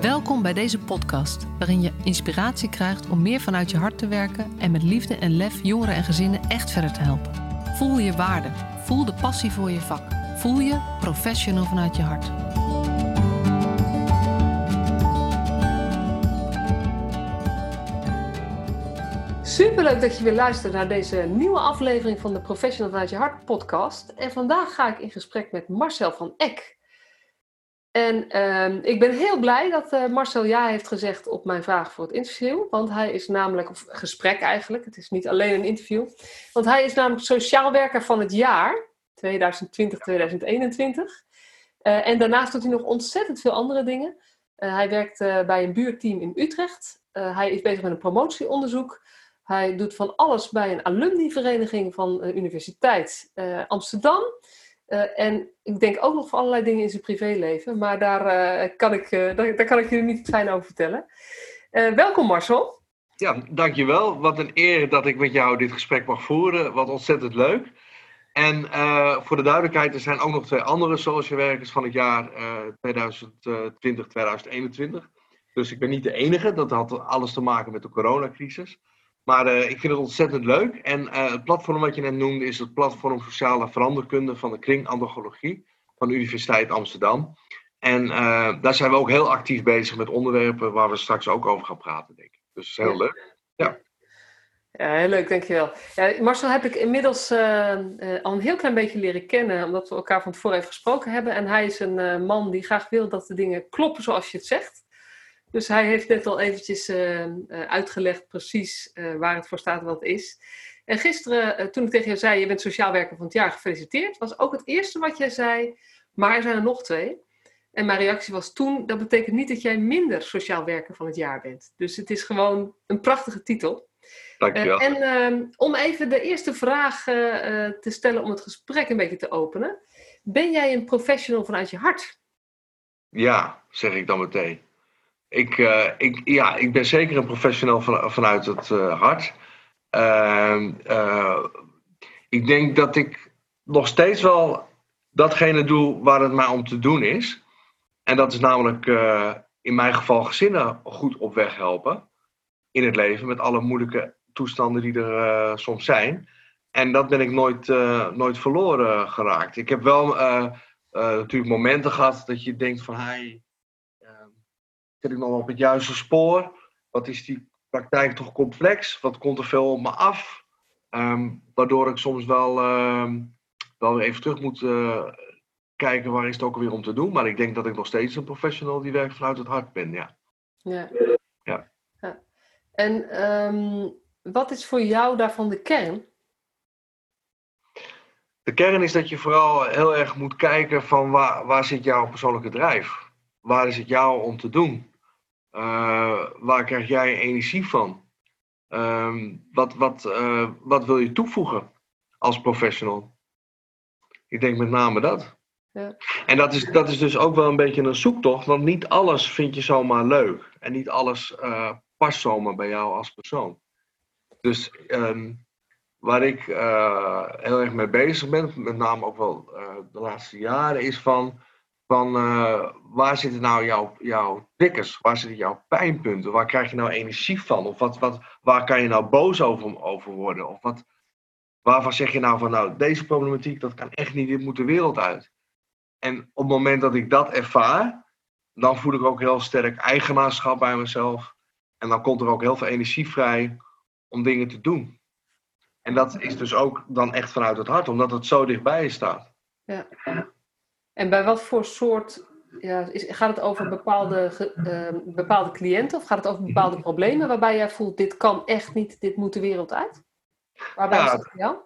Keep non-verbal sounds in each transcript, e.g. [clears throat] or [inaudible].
Welkom bij deze podcast, waarin je inspiratie krijgt om meer vanuit je hart te werken en met liefde en lef jongeren en gezinnen echt verder te helpen. Voel je waarde, voel de passie voor je vak, voel je professional vanuit je hart. Superleuk dat je weer luistert naar deze nieuwe aflevering van de Professional vanuit je hart podcast. En vandaag ga ik in gesprek met Marcel van Eck. En ehm, ik ben heel blij dat uh, Marcel ja heeft gezegd op mijn vraag voor het interview. Want hij is namelijk, of gesprek eigenlijk, het is niet alleen een interview. Want hij is namelijk sociaal werker van het jaar, 2020-2021. Uh, en daarnaast doet hij nog ontzettend veel andere dingen. Uh, hij werkt bij een buurteam in Utrecht. hij is bezig met een promotieonderzoek. Hij doet van alles bij een alumnivereniging van de Universiteit Amsterdam. Uh, en ik denk ook nog voor allerlei dingen in zijn privéleven, maar daar, uh, kan, ik, uh, daar, daar, kan ik jullie niet fijn over vertellen. welkom Marcel. Ja, dankjewel. Wat een eer dat ik met jou dit gesprek mag voeren. Wat ontzettend leuk. En voor de duidelijkheid, er zijn ook nog twee andere social werkers van het jaar 2020-2021. Dus ik ben niet de enige. Dat had alles te maken met de coronacrisis. Maar uh, ik vind het ontzettend leuk. En uh, het platform wat je net noemde is het platform Sociale Veranderkunde van de Kring Andrologie van de Universiteit Amsterdam. En uh, daar zijn we ook heel actief bezig met onderwerpen waar we straks ook over gaan praten, denk ik. Dus heel leuk. Ja. Ja, heel leuk, dankjewel. Ja, Marcel heb ik inmiddels al een heel klein beetje leren kennen, omdat we elkaar van tevoren even gesproken hebben. En hij is een man die graag wil dat de dingen kloppen zoals je het zegt. Dus hij heeft net al eventjes uh, uitgelegd precies uh, waar het voor staat en wat is. En gisteren, toen ik tegen je zei, je bent sociaal werker van het jaar, gefeliciteerd, was ook het eerste wat jij zei, maar er zijn er nog twee. En mijn reactie was toen, dat betekent niet dat jij minder sociaal werker van het jaar bent. Dus het is gewoon een prachtige titel. Dankjewel. en ehm, om even de eerste vraag te stellen om het gesprek een beetje te openen. Ben jij een professional vanuit je hart? Ja, zeg ik dan meteen. Ik, uh, ik, ja, ik ben zeker een professional van, vanuit het uh, hart. Uh, ik denk dat ik nog steeds wel datgene doe waar het mij om te doen is. En dat is namelijk in mijn geval gezinnen goed op weg helpen in het leven met alle moeilijke toestanden die er soms zijn. En dat ben ik nooit, nooit verloren geraakt. Ik heb wel natuurlijk momenten gehad dat je denkt van... Hey, Zit ik nog op het juiste spoor? Wat is die praktijk toch complex? Wat komt er veel op me af? Um, waardoor ik soms wel, uh, wel weer even terug moet uh, kijken waar is het ook alweer om te doen. Maar ik denk dat ik nog steeds een professional die werkt vanuit het hart ben, ja. Ja. ja. ja. En um, wat is voor jou daarvan de kern? De kern is dat je vooral heel erg moet kijken van waar, waar zit jouw persoonlijke drijf? Waar is het jou om te doen? Uh, waar krijg jij energie van? Uh, wat, wat, uh, wat wil je toevoegen als professional? Ik denk met name dat. Ja. En dat is, dat is dus ook wel een beetje een zoektocht, want niet alles vind je zomaar leuk. En niet alles uh, past zomaar bij jou als persoon. Dus um, waar ik heel erg mee bezig ben, met name ook wel de laatste jaren, is van van uh, waar zitten nou jouw, jouw triggers? Waar zitten jouw pijnpunten? Waar krijg je nou energie van? Of wat, wat, waar kan je nou boos over, over worden? Of wat, waarvan zeg je nou van, nou, deze problematiek, dat kan echt niet, dit moet de wereld uit. En op het moment dat ik dat ervaar, dan voel ik ook heel sterk eigenaarschap bij mezelf. En dan komt er ook heel veel energie vrij om dingen te doen. En dat is dus ook dan echt vanuit het hart, omdat het zo dichtbij je staat. Ja. En bij wat voor soort, ja, is, gaat het over bepaalde, uh, bepaalde cliënten of gaat het over bepaalde mhm. problemen waarbij jij voelt, dit kan echt niet, dit moet de wereld uit? Waarbij ja, is dat voor jou?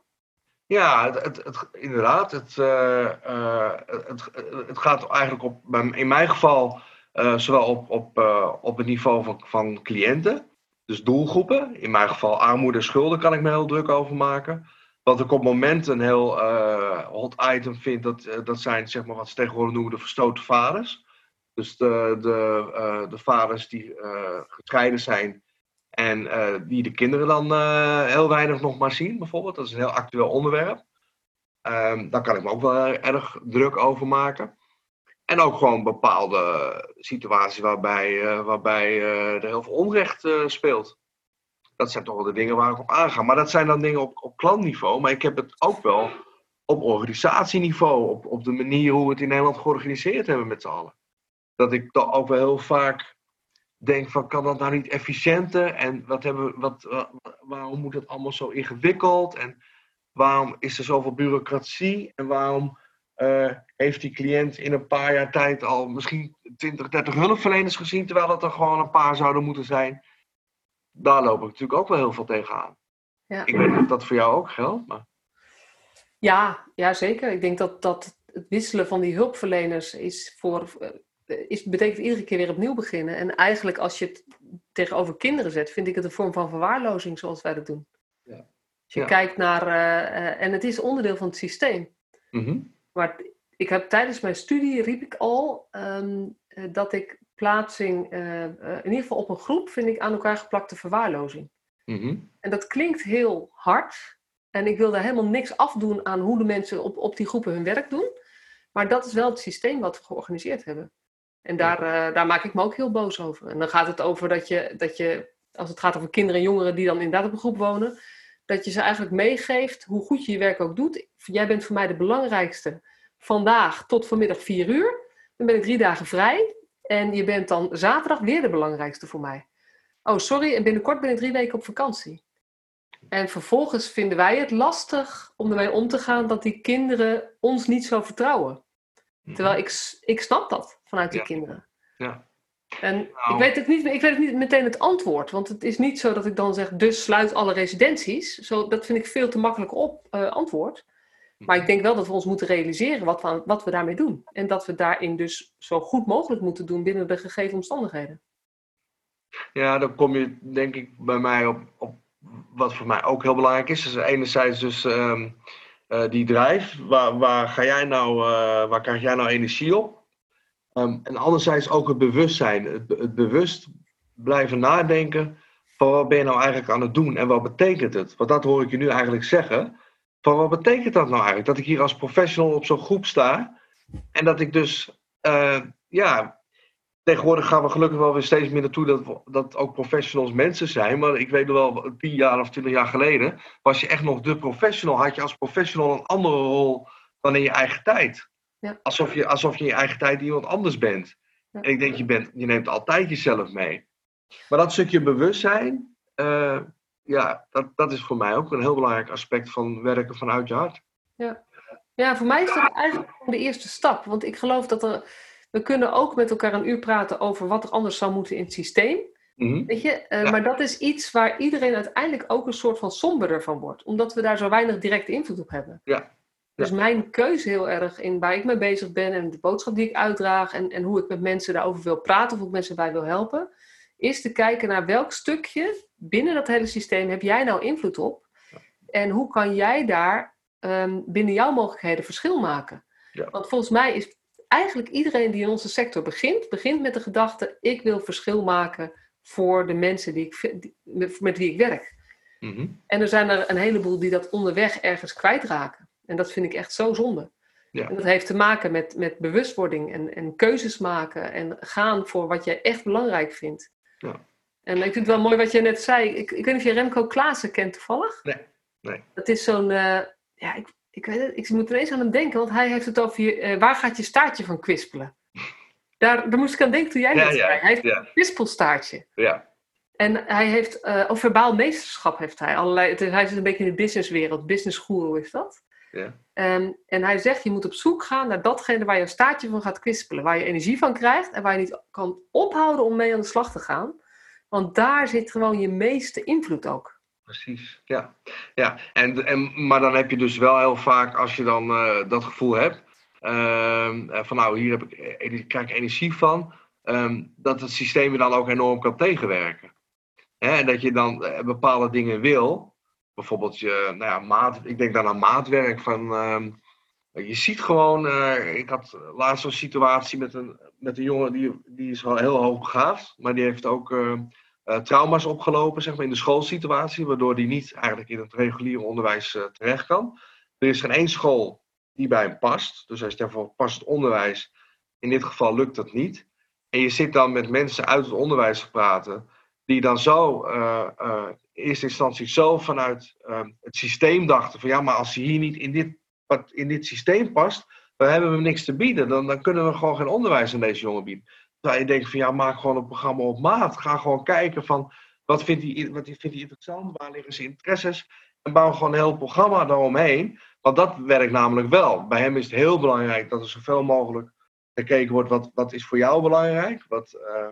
Ja, het, het, het, inderdaad. Het, uh, uh, het, het gaat eigenlijk op, in mijn geval, zowel op, op, op het niveau van, van cliënten, dus doelgroepen. In mijn geval armoede en schulden kan ik me heel druk over maken. Wat ik op moment een heel uh, hot item vind, dat, uh, dat zijn zeg maar, wat ze tegenwoordig noemen de verstoten vaders. Dus de, de, uh, de vaders die gescheiden zijn en die de kinderen dan heel weinig nog maar zien, bijvoorbeeld. Dat is een heel actueel onderwerp. Um, daar kan ik me ook wel erg druk over maken. En ook gewoon bepaalde situaties waarbij, waarbij er heel veel onrecht speelt. Dat zijn toch wel de dingen waar ik op aanga. Maar dat zijn dan dingen op, op klantniveau. Maar ik heb het ook wel op organisatieniveau. Op, op de manier hoe we het in Nederland georganiseerd hebben met z'n allen. Dat ik toch ook wel heel vaak denk van kan dat nou niet efficiënter? En wat hebben, wat, waarom moet het allemaal zo ingewikkeld? En waarom is er zoveel bureaucratie? En waarom uh, heeft die cliënt in een paar jaar tijd al misschien 20, 30 hulpverleners gezien, terwijl het er gewoon een paar zouden moeten zijn? Daar loop ik natuurlijk ook wel heel veel tegenaan. Ja. Ik weet niet of dat voor jou ook geldt. Maar... Ja, ja, zeker. Ik denk dat, dat het wisselen van die hulpverleners is voor, eh, is, betekent iedere keer weer opnieuw beginnen. En eigenlijk als je het tegenover kinderen zet, vind ik het een vorm van verwaarlozing zoals wij dat doen. Ja. Als je kijkt naar, uh, en het is onderdeel van het systeem. Mm maar ik heb tijdens mijn studie riep ik al ehm, eh, dat ik plaatsing, eh, eh, in ieder geval op een groep, vind ik aan elkaar geplakte verwaarlozing. Mhm. En dat klinkt heel hard. En ik wil daar helemaal niks afdoen aan hoe de mensen op, op die groepen hun werk doen. Maar dat is wel het systeem wat we georganiseerd hebben. En daar, daar maak ik me ook heel boos over. En dan gaat het over dat je, dat je, als het gaat over kinderen en jongeren die dan inderdaad op een groep wonen, dat je ze eigenlijk meegeeft hoe goed je je werk ook doet. Jij bent voor mij de belangrijkste vandaag tot vanmiddag vier uur. Dan ben ik drie dagen vrij. En je bent dan zaterdag weer de belangrijkste voor mij. Oh, sorry, en binnenkort ben ik drie weken op vakantie. En vervolgens vinden wij het lastig om ermee om te gaan dat die kinderen ons niet zo vertrouwen. Terwijl ik, ik snap dat vanuit die kinderen. Ja. En nou. ik, weet het niet, ik weet het niet meteen het antwoord. Want het is niet zo dat ik dan zeg, dus sluit alle residenties. Zo, dat vind ik veel te makkelijk op uh, antwoord. Maar ik denk wel dat we ons moeten realiseren wat we, wat we daarmee doen. En dat we daarin dus zo goed mogelijk moeten doen binnen de gegeven omstandigheden. Ja, dan kom je denk ik bij mij op, op wat voor mij ook heel belangrijk is. Dus enerzijds dus um, uh, die drijf. Waar, waar, ga jij nou, uh, waar krijg jij nou energie op? Um, en anderzijds ook het bewustzijn. Het, het, bewust blijven nadenken van wat ben je nou eigenlijk aan het doen en wat betekent het? Want dat hoor ik je nu eigenlijk zeggen. Van wat betekent dat nou eigenlijk? Dat ik hier als professional op zo'n groep sta en dat ik dus, uh, ja, tegenwoordig gaan we gelukkig wel weer steeds meer naartoe dat, dat ook professionals mensen zijn. Maar ik weet nog wel, tien jaar of twintig jaar geleden was je echt nog de professional. Had je als professional een andere rol dan in je eigen tijd. Ja. Alsof, je, alsof je in je eigen tijd iemand anders bent. Ja. En ik denk, je, bent, je neemt altijd jezelf mee. Maar dat stukje bewustzijn, uh, ja, dat, dat is voor mij ook een heel belangrijk aspect van werken vanuit je hart. Ja, ja voor mij is dat eigenlijk de eerste stap. Want ik geloof dat er, we kunnen ook met elkaar een uur praten over wat er anders zou moeten in het systeem. Mm Weet je? Uh, Maar dat is iets waar iedereen uiteindelijk ook een soort van somberder van wordt. Omdat we daar zo weinig directe invloed op hebben. Ja. Dus mijn keuze heel erg in waar ik mee bezig ben en de boodschap die ik uitdraag en, en hoe ik met mensen daarover wil praten of hoe ik mensen bij wil helpen, is te kijken naar welk stukje binnen dat hele systeem heb jij nou invloed op? En hoe kan jij daar ehm, binnen jouw mogelijkheden verschil maken? Ja. Want volgens mij is eigenlijk iedereen die in onze sector begint, begint met de gedachte: ik wil verschil maken voor de mensen die ik, met, met wie ik werk. Mhm. En er zijn er een heleboel die dat onderweg ergens kwijtraken. En dat vind ik echt zo zonde. Ja. En dat heeft te maken met, met bewustwording en, en keuzes maken en gaan voor wat jij echt belangrijk vindt. Ja. En ik vind het wel mooi wat je net zei. Ik, ik weet niet of je Remco Klaassen kent toevallig. Nee. nee. Dat is zo'n. Uh, ja, ik, ik, weet het, ik moet ineens aan hem denken, want hij heeft het over je, uh, waar gaat je staartje van kwispelen? Daar, daar moest ik aan denken toen jij ja, ja, zei. Hij heeft een kwispelstaartje. Ja. En hij heeft, uh, of verbaal meesterschap heeft hij. Allerlei, het, hij zit een beetje in de businesswereld. Business guru is dat. Ja. Um, en hij zegt, je moet op zoek gaan naar datgene waar je staartje van gaat kwispelen. Waar je energie van krijgt en waar je niet kan ophouden om mee aan de slag te gaan. Want daar zit gewoon je meeste invloed ook. Precies, ja. ja. En, en, maar dan heb je dus wel heel vaak, als je dan uh, dat gevoel hebt, uh, van nou, hier heb ik, eh, krijg ik energie van, um, dat het systeem je dan ook enorm kan tegenwerken. Hè? En dat je dan bepaalde dingen wil, bijvoorbeeld je, nou ja, maat, ik denk dan aan maatwerk van, um, je ziet gewoon, ik had laatst een situatie met een, met een jongen die, die is heel hoog begaafd, maar die heeft ook trauma's opgelopen zeg maar, in de schoolsituatie, waardoor hij niet eigenlijk in het reguliere onderwijs uh, terecht kan. Er is geen één school die bij hem past, dus hij is daarvoor passend onderwijs. In dit geval lukt dat niet. En je zit dan met mensen uit het onderwijs te praten, die dan zo uh, in eerste instantie zo vanuit uh, het systeem dachten: van ja, maar als je hier niet in dit, in dit systeem past, dan hebben we niks te bieden. Dan, dan kunnen we gewoon geen onderwijs aan deze jongen bieden. Terwijl je denkt: van ja, maak gewoon een programma op maat. Ga gewoon kijken van wat vindt hij, wat vindt interessant, waar liggen zijn interesses. En bouw gewoon een heel programma daaromheen. Want dat werkt namelijk wel. Bij hem is het heel belangrijk dat er zoveel mogelijk gekeken wordt wat, wat is voor jou belangrijk. Wat, uh,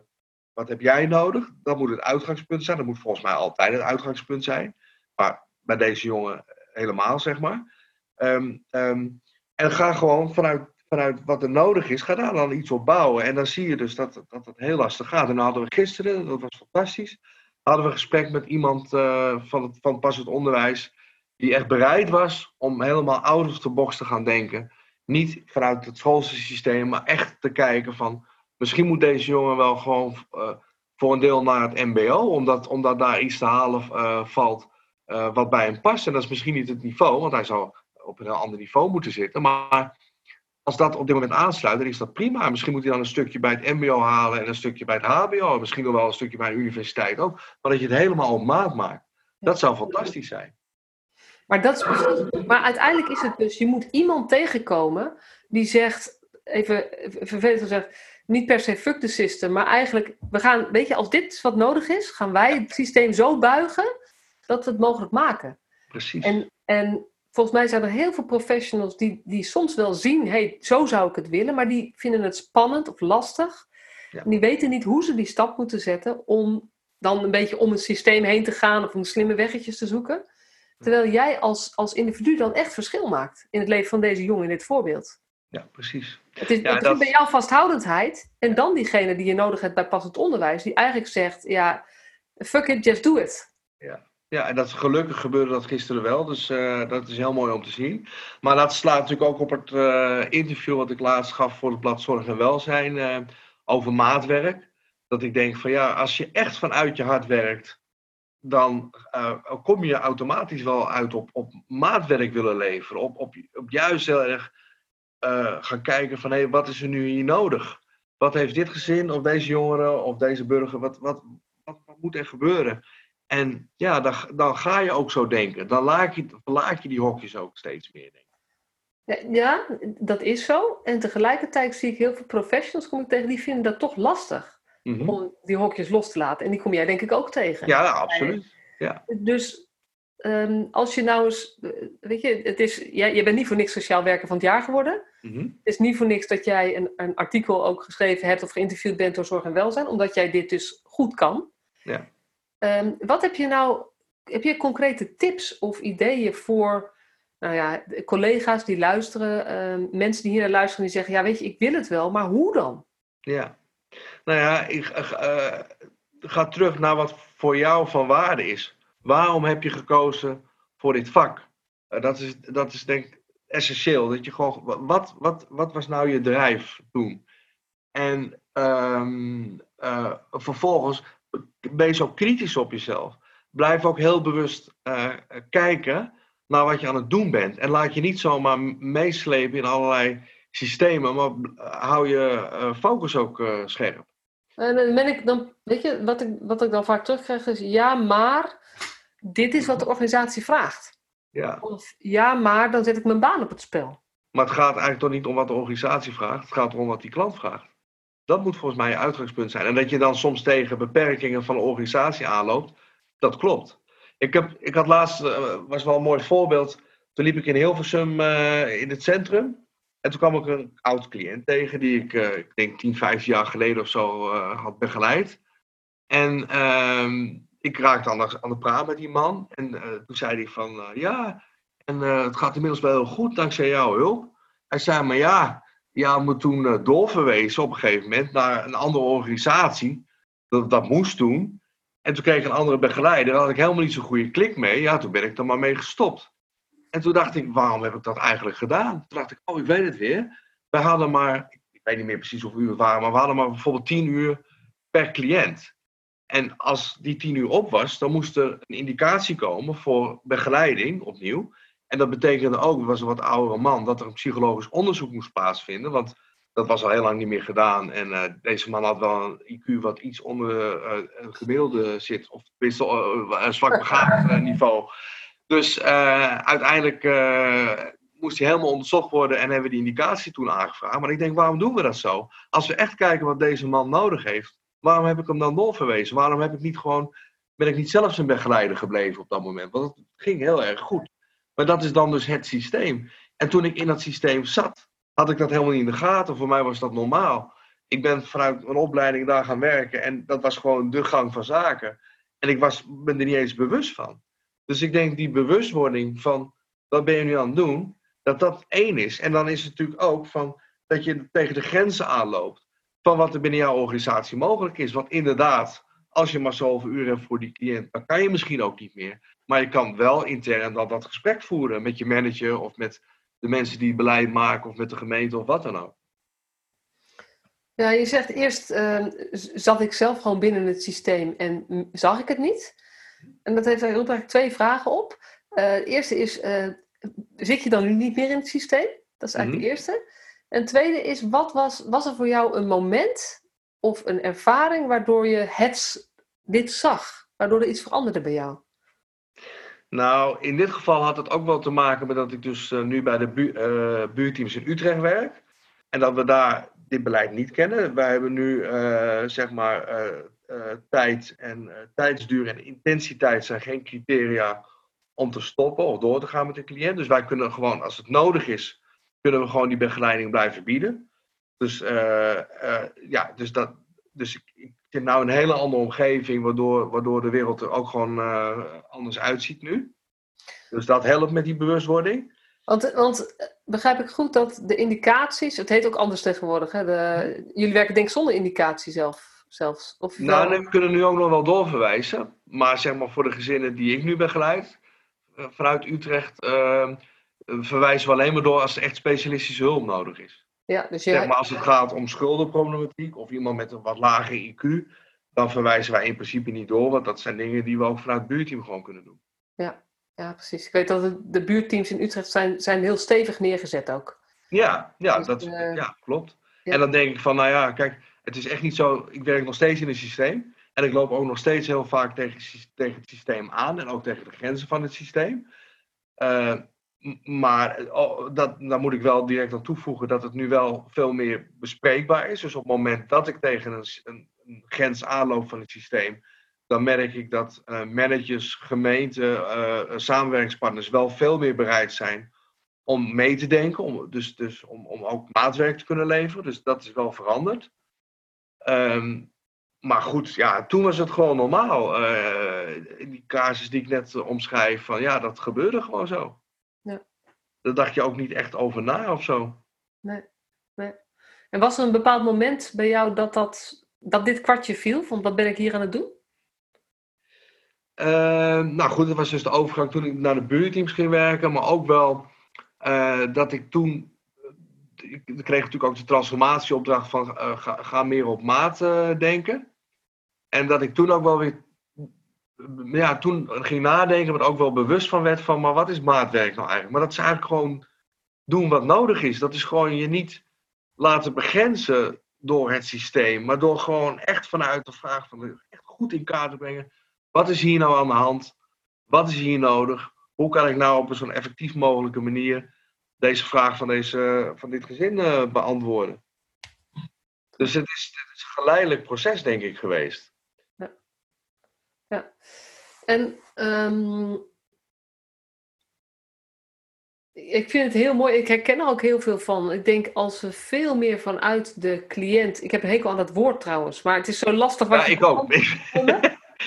wat heb jij nodig? Dat moet het uitgangspunt zijn. Dat moet volgens mij altijd het uitgangspunt zijn. Maar bij deze jongen helemaal, zeg maar. Um, um, en ga gewoon vanuit, vanuit wat er nodig is, ga daar dan iets op bouwen. En dan zie je dus dat, dat het heel lastig gaat. En dan hadden we gisteren, dat was fantastisch, hadden we een gesprek met iemand uh, van, het, van pas het onderwijs die echt bereid was om helemaal out of the box te gaan denken. Niet vanuit het schoolsysteem, maar echt te kijken van... Misschien moet deze jongen wel gewoon uh, voor een deel naar het mbo, omdat, omdat daar iets te halen uh, valt wat bij hem past. En dat is misschien niet het niveau, want hij zou op een heel ander niveau moeten zitten. Maar als dat op dit moment aansluit, dan is dat prima. Misschien moet hij dan een stukje bij het mbo halen en een stukje bij het hbo. Misschien nog wel een stukje bij de universiteit ook. Maar dat je het helemaal op maat maakt. Dat zou fantastisch zijn. Maar, dat is, maar uiteindelijk is het dus, je moet iemand tegenkomen die zegt, even vervelend gezegd, niet per se fuck the system, maar eigenlijk, we gaan, weet je, als dit wat nodig is, gaan wij het systeem zo buigen dat we het mogelijk maken. Precies. En, en volgens mij zijn er heel veel professionals die, die soms wel zien, hey, zo zou ik het willen, maar die vinden het spannend of lastig. Ja. En die weten niet hoe ze die stap moeten zetten om dan een beetje om het systeem heen te gaan of om slimme weggetjes te zoeken. Terwijl jij als, als individu dan echt verschil maakt in het leven van deze jongen in dit voorbeeld. Ja, precies. Het is, ja, het is bij jou vasthoudendheid en dan diegene die je nodig hebt bij passend onderwijs, die eigenlijk zegt, ja, fuck it, just do it. Ja. Ja, en dat gelukkig gebeurde dat gisteren wel, dus uh, dat is heel mooi om te zien. Maar dat slaat natuurlijk ook op het uh, interview wat ik laatst gaf voor het blad Zorg en Welzijn uh, over maatwerk. Dat ik denk van ja, als je echt vanuit je hart werkt, dan kom je automatisch wel uit op, op maatwerk willen leveren. Op, op, op juist heel erg gaan kijken van hé, hey, wat is er nu hier nodig? Wat heeft dit gezin of deze jongeren of deze burger, wat, wat, wat moet er gebeuren? En ja, dan, dan ga je ook zo denken. Dan laat je, laat je die hokjes ook steeds meer denken. Ja, dat is zo. En tegelijkertijd zie ik heel veel professionals kom ik tegen, die vinden dat toch lastig. Mm -hmm. om die hokjes los te laten. En die kom jij denk ik ook tegen. Ja, absoluut. Ja. Dus um, als je nou eens, weet je, het is, jij, je bent niet voor niks sociaal werker van het jaar geworden. Mm -hmm. Het is niet voor niks dat jij een, een, artikel ook geschreven hebt of geïnterviewd bent door Zorg en Welzijn, omdat jij dit dus goed kan. Ja. Um, wat heb je nou, heb je concrete tips of ideeën voor nou ja, collega's die luisteren, um, mensen die hier naar luisteren, die zeggen, ja weet je, ik wil het wel, maar hoe dan? Ja, nou ja, ik uh, ga terug naar wat voor jou van waarde is. Waarom heb je gekozen voor dit vak? Uh, dat, is, dat is denk ik essentieel. Dat je gewoon, wat, wat, wat was nou je drijf toen? En uh, vervolgens je zo kritisch op jezelf. Blijf ook heel bewust kijken naar wat je aan het doen bent. En laat je niet zomaar meeslepen in allerlei systemen, maar hou je focus ook scherp. En dan ben ik dan, weet je, wat ik, wat ik dan vaak terugkrijg is, ja, maar dit is wat de organisatie vraagt. Ja. Of ja, maar dan zet ik mijn baan op het spel. Maar het gaat eigenlijk toch niet om wat de organisatie vraagt, het gaat erom wat die klant vraagt. Dat moet volgens mij je uitgangspunt zijn. En dat je dan soms tegen beperkingen van de organisatie aanloopt, dat klopt. Ik, heb, ik had laatst, uh, was wel een mooi voorbeeld, toen liep ik in Hilversum uh, in het centrum. En toen kwam ik een oud cliënt tegen die ik, uh, ik denk 10, 15 jaar geleden of zo had begeleid. En uh, ik raakte aan de, aan de praat met die man. En toen zei hij van, ja, en het gaat inmiddels wel heel goed dankzij jouw hulp. Hij zei, maar ja, ja me toen doorverwezen op een gegeven moment naar een andere organisatie. Dat, dat moest doen. En toen kreeg ik een andere begeleider. Daar had ik helemaal niet zo'n goede klik mee. Ja, toen ben ik er maar mee gestopt. En toen dacht ik, waarom heb ik dat eigenlijk gedaan? Toen dacht ik, oh, ik weet het weer. We hadden maar, ik weet niet meer precies hoeveel uur het waren, maar we hadden maar bijvoorbeeld 10 uur per cliënt. En als die 10 uur op was, dan moest er een indicatie komen voor begeleiding opnieuw. En dat betekende ook, was een wat oudere man, dat er een psychologisch onderzoek moest plaatsvinden. Want Dat was al heel lang niet meer gedaan. En uh, deze man had wel een IQ wat iets onder het gemiddelde zit. Of uh, een zwak begaafd niveau. Dus uiteindelijk moest hij helemaal onderzocht worden en hebben we die indicatie toen aangevraagd. Maar ik denk, waarom doen we dat zo? Als we echt kijken wat deze man nodig heeft, waarom heb ik hem dan doorverwezen? Waarom heb ik niet gewoon, ben ik niet zelf zijn begeleider gebleven op dat moment? Want het ging heel erg goed. Maar dat is dan dus het systeem. En toen ik in dat systeem zat, had ik dat helemaal niet in de gaten. Voor mij was dat normaal. Ik ben vanuit mijn opleiding daar gaan werken en dat was gewoon de gang van zaken. En ik was, ben er niet eens bewust van. Dus ik denk die bewustwording van wat ben je nu aan het doen, dat dat één is. En dan is het natuurlijk ook van dat je tegen de grenzen aanloopt van wat er binnen jouw organisatie mogelijk is. Want inderdaad, als je maar zoveel uur hebt voor die cliënt, dan kan je misschien ook niet meer. Maar je kan wel intern dat, dat gesprek voeren met je manager of met de mensen die beleid maken of met de gemeente of wat dan ook. Ja, je zegt eerst uh, zat ik zelf gewoon binnen het systeem en zag ik het niet. En dat heeft eigenlijk twee vragen op. Uh, de eerste is, uh, zit je dan nu niet meer in het systeem? Dat is eigenlijk de mhm. eerste. En tweede is, wat was, was er voor jou een moment of een ervaring waardoor je het, dit zag? Waardoor er iets veranderde bij jou? Nou, in dit geval had het ook wel te maken met dat ik dus uh, nu bij de bu uh, buurteams in Utrecht werk. En dat we daar dit beleid niet kennen. Wij hebben nu, uh, zeg maar, tijd en tijdsduur en intensiteit zijn geen criteria om te stoppen of door te gaan met de cliënt. Dus wij kunnen gewoon, als het nodig is, kunnen we gewoon die begeleiding blijven bieden. Dus, uh, uh, ja, dus, dat, dus ik, ik zit nou in een hele andere omgeving, waardoor, waardoor de wereld er ook gewoon uh, anders uitziet nu. Dus dat helpt met die bewustwording. Want, want begrijp ik goed dat de indicaties, het heet ook anders tegenwoordig, hè? De, jullie werken denk ik zonder indicatie zelf, zelfs? Of nou, nee, we kunnen nu ook nog wel doorverwijzen. Maar zeg maar voor de gezinnen die ik nu begeleid, vanuit Utrecht uh, verwijzen we alleen maar door als er echt specialistische hulp nodig is. Ja, dus je... zeg maar als het gaat om schuldenproblematiek of iemand met een wat lager IQ, dan verwijzen wij in principe niet door, want dat zijn dingen die we ook vanuit het buurteam gewoon kunnen doen. Ja, ja precies. Ik weet dat de buurteams in Utrecht zijn, zijn heel stevig neergezet ook. Ja, ja, dus, dat, uh, ja klopt. Ja. En dan denk ik van, nou ja, kijk, het is echt niet zo, ik werk nog steeds in een systeem. En ik loop ook nog steeds heel vaak tegen, tegen het systeem aan en ook tegen de grenzen van het systeem. Uh, maar oh, dat, daar moet ik wel direct aan toevoegen dat het nu wel veel meer bespreekbaar is. Dus op het moment dat ik tegen een, een, een grens aanloop van het systeem, dan merk ik dat uh, managers, gemeenten, uh, samenwerkingspartners wel veel meer bereid zijn om mee te denken. Om, dus dus om, om ook maatwerk te kunnen leveren. Dus dat is wel veranderd. Um, maar goed, ja, toen was het gewoon normaal. Die casus die ik net omschrijf, van ja, dat gebeurde gewoon zo. Daar dacht je ook niet echt over na of zo. Nee, nee. En was er een bepaald moment bij jou dat, dat, dat dit kwartje viel? Van wat ben ik hier aan het doen? Uh, nou goed, dat was dus de overgang toen ik naar de buurteams ging werken. Maar ook wel uh, dat ik toen ik kreeg natuurlijk ook de transformatieopdracht van uh, ga, ga, meer op maat denken. En dat ik toen ook wel weer, ja, toen ging nadenken, maar ook wel bewust van werd van, maar wat is maatwerk nou eigenlijk? Maar dat is eigenlijk gewoon doen wat nodig is. Dat is gewoon je niet laten begrenzen door het systeem, maar door gewoon echt vanuit de vraag van echt goed in kaart te brengen. Wat is hier nou aan de hand? Wat is hier nodig? Hoe kan ik nou op een zo'n effectief mogelijke manier deze vraag van, deze, van dit gezin uh, beantwoorden? Dus het is, het is een geleidelijk proces, denk ik, geweest. Ja. En um, ik vind het heel mooi. Ik herken er ook heel veel van. Ik denk als we veel meer vanuit de cliënt. Ik heb een hekel aan dat woord trouwens, maar het is zo lastig. Wat ja, ik ook. [laughs]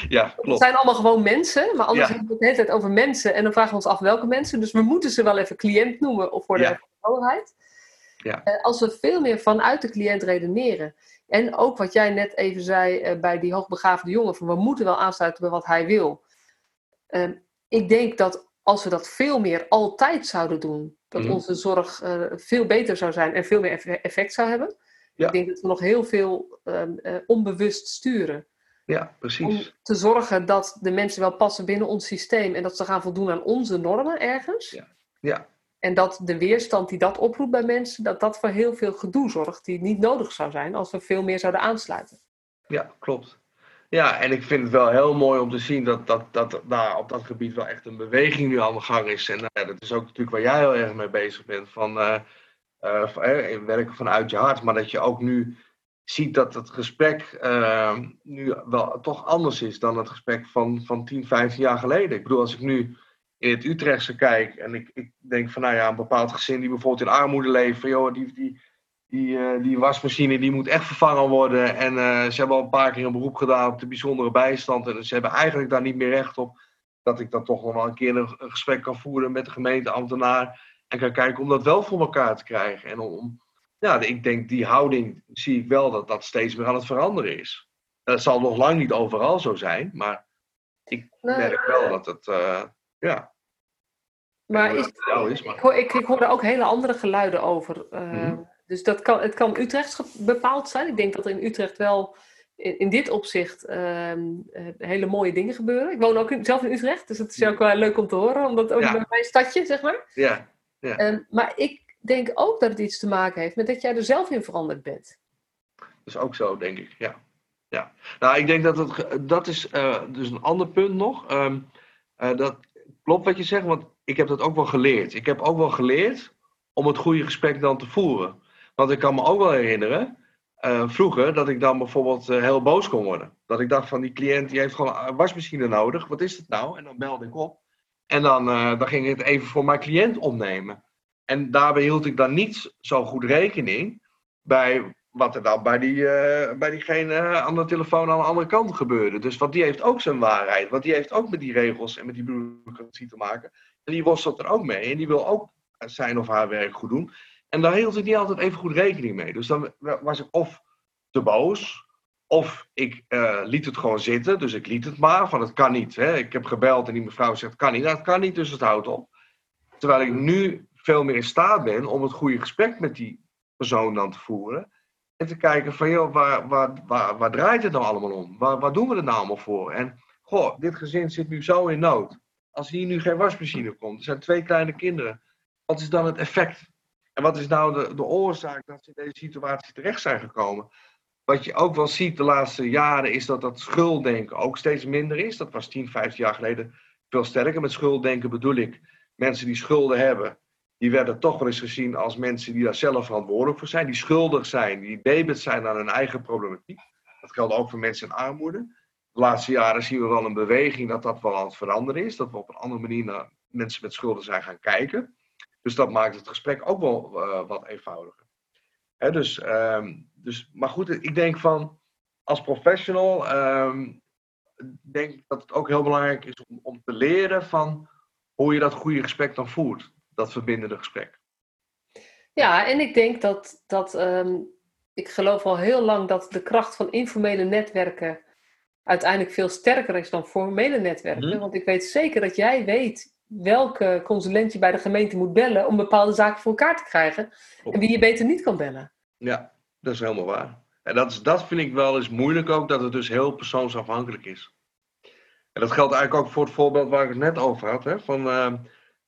ja, klopt. Het zijn allemaal gewoon mensen, maar anders ja. hebben we het de hele tijd over mensen. En dan vragen we ons af welke mensen. Dus we moeten ze wel even cliënt noemen of voor de ja. overheid. Ja. Uh, als we veel meer vanuit de cliënt redeneren. En ook wat jij net even zei uh, bij die hoogbegaafde jongen, van we moeten wel aansluiten bij wat hij wil. Uh, ik denk dat als we dat veel meer altijd zouden doen, dat mm. onze zorg uh, veel beter zou zijn en veel meer effect zou hebben. Ja. Ik denk dat we nog heel veel ehm, onbewust sturen. Ja, precies. Om te zorgen dat de mensen wel passen binnen ons systeem en dat ze gaan voldoen aan onze normen ergens. Ja. ja. En dat de weerstand die dat oproept bij mensen, dat dat voor heel veel gedoe zorgt, die niet nodig zou zijn als we veel meer zouden aansluiten. Ja, klopt. Ja, en ik vind het wel heel mooi om te zien dat, dat, dat daar op dat gebied wel echt een beweging nu aan de gang is. En uh, dat is ook natuurlijk waar jij heel erg mee bezig bent, van uh, uh, werken vanuit je hart. Maar dat je ook nu ziet dat het gesprek nu wel toch anders is dan het gesprek van, van 10, 15 jaar geleden. Ik bedoel, als ik nu in het Utrechtse kijk en ik, ik denk van nou ja, een bepaald gezin die bijvoorbeeld in armoede leeft, van joh, die, die, die, uh, die wasmachine die moet echt vervangen worden. En uh, ze hebben al een paar keer een beroep gedaan op de bijzondere bijstand. En ze hebben eigenlijk daar niet meer recht op. Dat ik dan toch nog wel een keer een, een gesprek kan voeren met de gemeenteambtenaar. En kan kijken om dat wel voor elkaar te krijgen. En om, ja, ik denk die houding zie ik wel dat dat steeds meer aan het veranderen is. Dat zal nog lang niet overal zo zijn. Maar ik merk wel dat het, uh, ja, maar, is, is, maar... Ik, hoor, ik, ik hoor er ook hele andere geluiden over. Uh, mm-hmm. Dus dat kan, het kan Utrecht bepaald zijn. Ik denk dat er in Utrecht wel in, in dit opzicht uh, hele mooie dingen gebeuren. Ik woon ook in, zelf in Utrecht, dus het is ook wel leuk om te horen, omdat ook ja. bij mijn stadje, zeg maar. Ja. ja. Uh, maar ik denk ook dat het iets te maken heeft met dat jij er zelf in veranderd bent. Dat is ook zo, denk ik, ja. ja. Nou, ik denk dat het, dat is uh, dus een ander punt nog. Um, dat klopt wat je zegt, want ik heb dat ook wel geleerd. Ik heb ook wel geleerd om het goede gesprek dan te voeren. Want ik kan me ook wel herinneren, uh, vroeger, dat ik dan bijvoorbeeld uh, heel boos kon worden. Dat ik dacht van die cliënt die heeft gewoon een wasmachine nodig. Wat is het nou? En dan belde ik op. En dan, uh, dan ging ik het even voor mijn cliënt opnemen. En daarbij hield ik dan niet zo goed rekening bij wat er dan bij, die, bij diegene aan de telefoon aan de andere kant gebeurde. Dus want die heeft ook zijn waarheid. Want die heeft ook met die regels en met die bureaucratie te maken. En die worstelt er ook mee. En die wil ook zijn of haar werk goed doen. En daar hield ik niet altijd even goed rekening mee. Dus dan was ik of te boos, of ik uh, liet het gewoon zitten. Dus ik liet het maar, van het kan niet. Hè. Ik heb gebeld en die mevrouw zegt, kan niet. Nou, het kan niet, dus het houdt op. Terwijl ik nu veel meer in staat ben om het goede gesprek met die persoon dan te voeren. En te kijken van, joh, waar, waar, waar, waar draait het nou allemaal om? Waar, waar doen we het nou allemaal voor? En, goh, dit gezin zit nu zo in nood. Als hier nu geen wasmachine komt, er zijn twee kleine kinderen. Wat is dan het effect? En wat is nou de, de oorzaak dat ze in deze situatie terecht zijn gekomen? Wat je ook wel ziet de laatste jaren is dat dat schulddenken ook steeds minder is. Dat was 10, 15 jaar geleden veel sterker. Met schulddenken bedoel ik mensen die schulden hebben. Die werden toch wel eens gezien als mensen die daar zelf verantwoordelijk voor zijn. Die schuldig zijn, die debet zijn aan hun eigen problematiek. Dat geldt ook voor mensen in armoede. De laatste jaren zien we wel een beweging dat dat wel aan het veranderen is. Dat we op een andere manier naar mensen met schulden zijn gaan kijken. Dus dat maakt het gesprek ook wel uh, wat eenvoudiger. Hè, dus, um, dus, maar goed, ik denk van als professional um, denk dat het ook heel belangrijk is om, om, te leren van hoe je dat goede gesprek dan voert. Dat verbindende gesprek. Ja, en ik denk dat, dat um, ik geloof al heel lang dat de kracht van informele netwerken uiteindelijk veel sterker is dan formele netwerken. Mm. Want ik weet zeker dat jij weet welke consulent je bij de gemeente moet bellen om bepaalde zaken voor elkaar te krijgen. En wie je beter niet kan bellen. Ja, dat is helemaal waar. En dat, is, dat vind ik wel eens moeilijk ook, dat het dus heel persoonsafhankelijk is. En dat geldt eigenlijk ook voor het voorbeeld waar ik het net over had. Hè? Van, uh,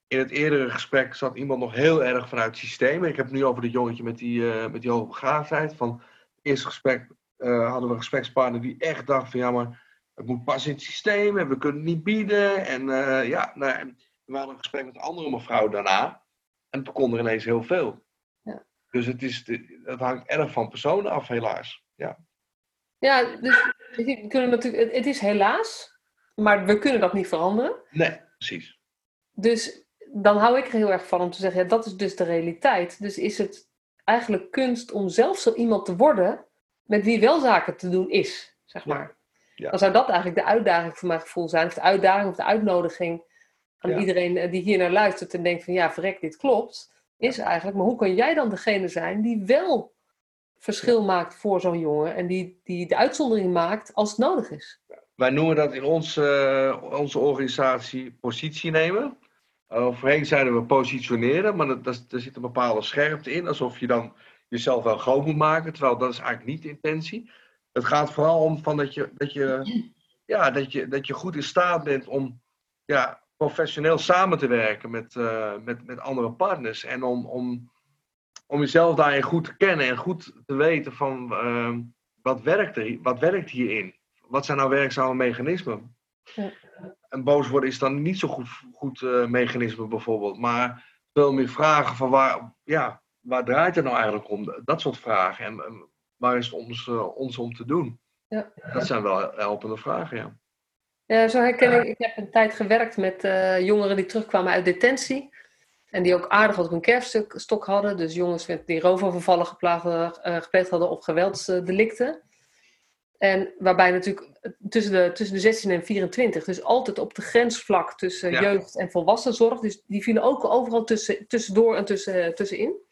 in het eerdere gesprek zat iemand nog heel erg vanuit het systeem. Ik heb het nu over dit jongetje met die, uh, met die hoge Van het eerste gesprek uh, hadden we een gesprekspartner die echt dacht van ja, maar het moet pas in het systeem en we kunnen het niet bieden. En ja, nou, we hadden een gesprek met een andere mevrouw daarna. En toen kon er ineens heel veel. Ja. Dus het, is, het hangt erg van personen af, helaas. Ja, ja dus we kunnen natuurlijk, het is helaas, maar we kunnen dat niet veranderen. Nee, precies. Dus dan hou ik er heel erg van om te zeggen, ja, dat is dus de realiteit. Dus is het eigenlijk kunst om zelf zo iemand te worden met wie wel zaken te doen is, zeg maar. Ja. Dan zou dat eigenlijk de uitdaging voor mijn gevoel zijn, of de uitdaging of de uitnodiging aan iedereen eh, die hier naar luistert en denkt van ja, verrek, dit klopt, is eigenlijk, maar hoe kan jij dan degene zijn die wel verschil maakt voor zo'n jongen en die, die de uitzondering maakt als het nodig is? Wij noemen dat in ons, uh, onze organisatie positie nemen. Voorheen zeiden we positioneren, maar dat, dat, er zit een bepaalde scherpte in, alsof je dan jezelf wel groot moet maken, terwijl dat is eigenlijk niet de intentie. Het gaat vooral om van dat, je, dat, je, ja, dat, je, dat je goed in staat bent om ja, professioneel samen te werken met, eh, met, met andere partners. En om, om, om jezelf daarin goed te kennen en goed te weten van ehm, wat, werkt er, wat werkt hierin? Wat zijn nou werkzame mechanismen? Ja. En boos worden is dan niet zo goed, goed uh, mechanisme bijvoorbeeld, maar veel meer vragen van waar, ja, waar draait het nou eigenlijk om? Dat soort vragen. En, waar is het ons, uh, ons om te doen? Ja. Dat zijn wel helpende vragen, ja. Ja, zo herken ik. Ik heb een tijd gewerkt met uh, jongeren die terugkwamen uit detentie. En die ook aardig wat op een kerfstok hadden. Dus jongens die roofovervallen gepleegd, uh, gepleegd hadden of geweldsdelicten. En waarbij natuurlijk tussen de, tussen de 16 en 24, dus altijd op de grensvlak tussen jeugd en volwassenzorg. Dus die vielen ook overal tussen, tussendoor en tussen, tussenin.